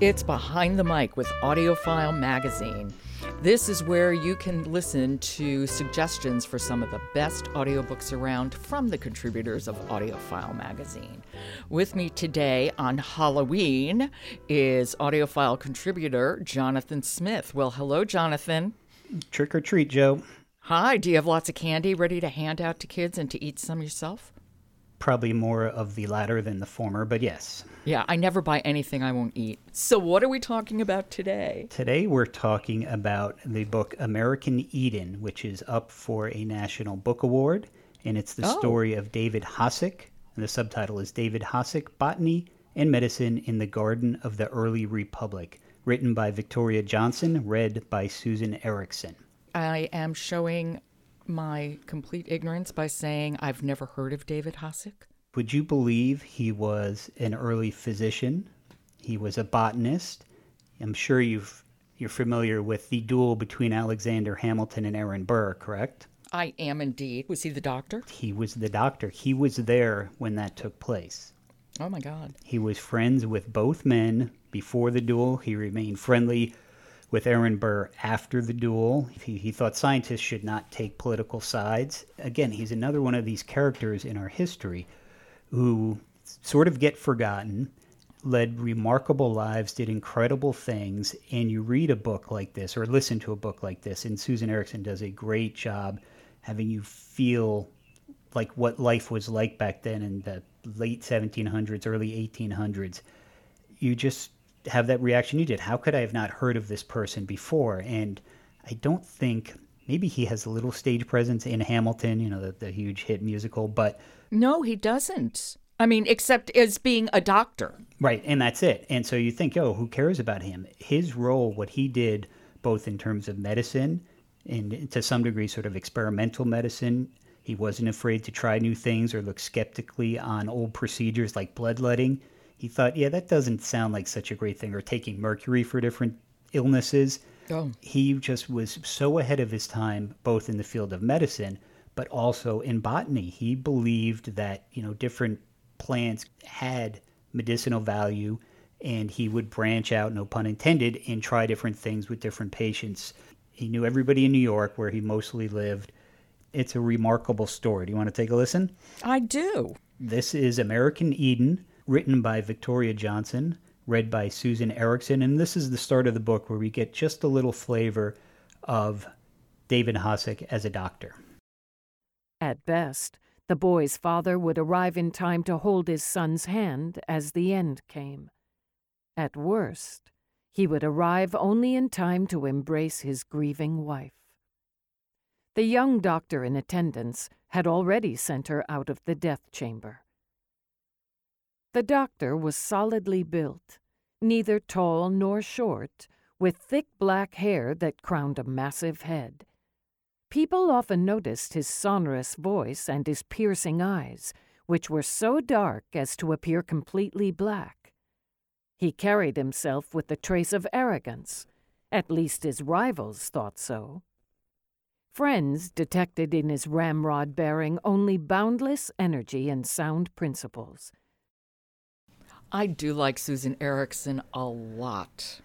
It's Behind the Mic with AudioFile Magazine. This is where you can listen to suggestions for some of the best audiobooks around from the contributors of AudioFile Magazine. With me today on Halloween is AudioFile contributor Jonathan Smith. Well, hello, Jonathan. Trick or treat, Jo. Hi, do you have lots of candy ready to hand out to kids and to eat some yourself? Probably more of the latter than the former, but yes. Yeah, I never buy anything I won't eat. So, what are we talking about today? Today we're talking about the book American Eden, which is up for a National Book Award. And it's the Oh. story of David Hosack. And the subtitle is David Hosack Botany and Medicine in the Garden of the Early Republic, written by Victoria Johnson, read by Susan Ericksen. I am showing my complete ignorance by saying I've never heard of David Hosack. Would you believe he was an early physician? He was a botanist. I'm sure you've you're familiar with the duel between Alexander Hamilton and Aaron Burr, correct? I am indeed. Was he the doctor? He was the doctor. He was there when that took place. Oh my God. He was friends with both men before the duel. He remained friendly with Aaron Burr after the duel. He, he thought scientists should not take political sides. Again, he's another one of these characters in our history who sort of get forgotten, led remarkable lives, did incredible things, and you read a book like this or listen to a book like this, and Susan Ericksen does a great job having you feel like what life was like back then in the late 1700s, early 1800s. You just have that reaction you did. How could I have not heard of this person before? And I don't think maybe he has a little stage presence in Hamilton, you know, the, the huge hit musical, but No, he doesn't. I mean, except as being a doctor. Right, and that's it. And so you think, oh, who cares about him? His role, what he did, both in terms of medicine and to some degree, sort of experimental medicine, he wasn't afraid to try new things or look skeptically on old procedures like bloodletting. He thought, yeah, that doesn't sound like such a great thing, or taking mercury for different illnesses. Oh. He just was so ahead of his time, both in the field of medicine, but also in botany. He believed that, you know, different plants had medicinal value and he would branch out, no pun intended, and try different things with different patients. He knew everybody in New York where he mostly lived. It's a remarkable story. Do you want to take a listen? I do. This is American Eden, written by Victoria Johnson, read by Susan Ericksen, and this is the start of the book where we get just a little flavor of David Hosack as a doctor. At best, the boy's father would arrive in time to hold his son's hand as the end came. At worst, he would arrive only in time to embrace his grieving wife. The young doctor in attendance had already sent her out of the death chamber. The doctor was solidly built, neither tall nor short, with thick black hair that crowned a massive head. People often noticed his sonorous voice and his piercing eyes, which were so dark as to appear completely black. He carried himself with a trace of arrogance, at least his rivals thought so. Friends detected in his ramrod bearing only boundless energy and sound principles. I do like Susan Ericksen a lot.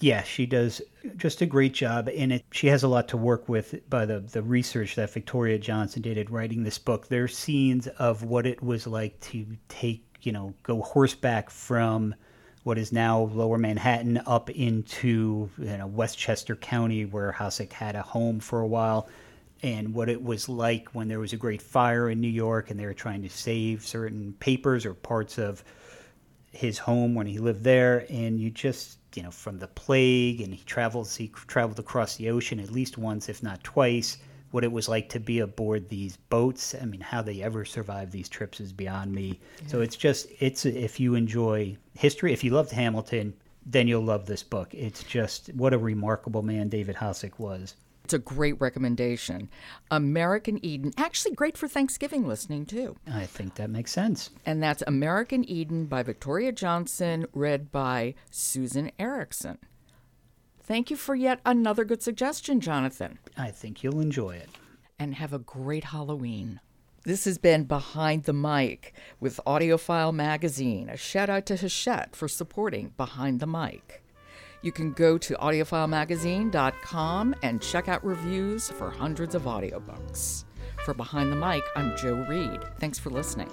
Yeah, she does just a great job, and it, she has a lot to work with by the, the research that Victoria Johnson did in writing this book. There are scenes of what it was like to take, you know, go horseback from what is now Lower Manhattan up into you know Westchester County, where Hosack had a home for a while, and what it was like when there was a great fire in New York, and they were trying to save certain papers or parts of his home when he lived there, and you just you know from the plague, and he traveled he traveled across the ocean at least once, if not twice. What it was like to be aboard these boats. I mean, how they ever survived these trips is beyond me. So it's just it's if you enjoy history, if you loved Hamilton, then you'll love this book. It's just what a remarkable man David Hosack was. It's a great recommendation. American Eden, actually great for Thanksgiving listening too. I think that makes sense. And that's American Eden by Victoria Johnson, read by Susan Ericksen. Thank you for yet another good suggestion, Jonathan. I think you'll enjoy it. And have a great Halloween. This has been Behind the Mic with AudioFile Magazine. A shout out to Hachette for supporting Behind the Mic. You can go to audiofilemagazine.com and check out reviews for hundreds of audiobooks. For Behind the Mic, I'm Jo Reed. Thanks for listening.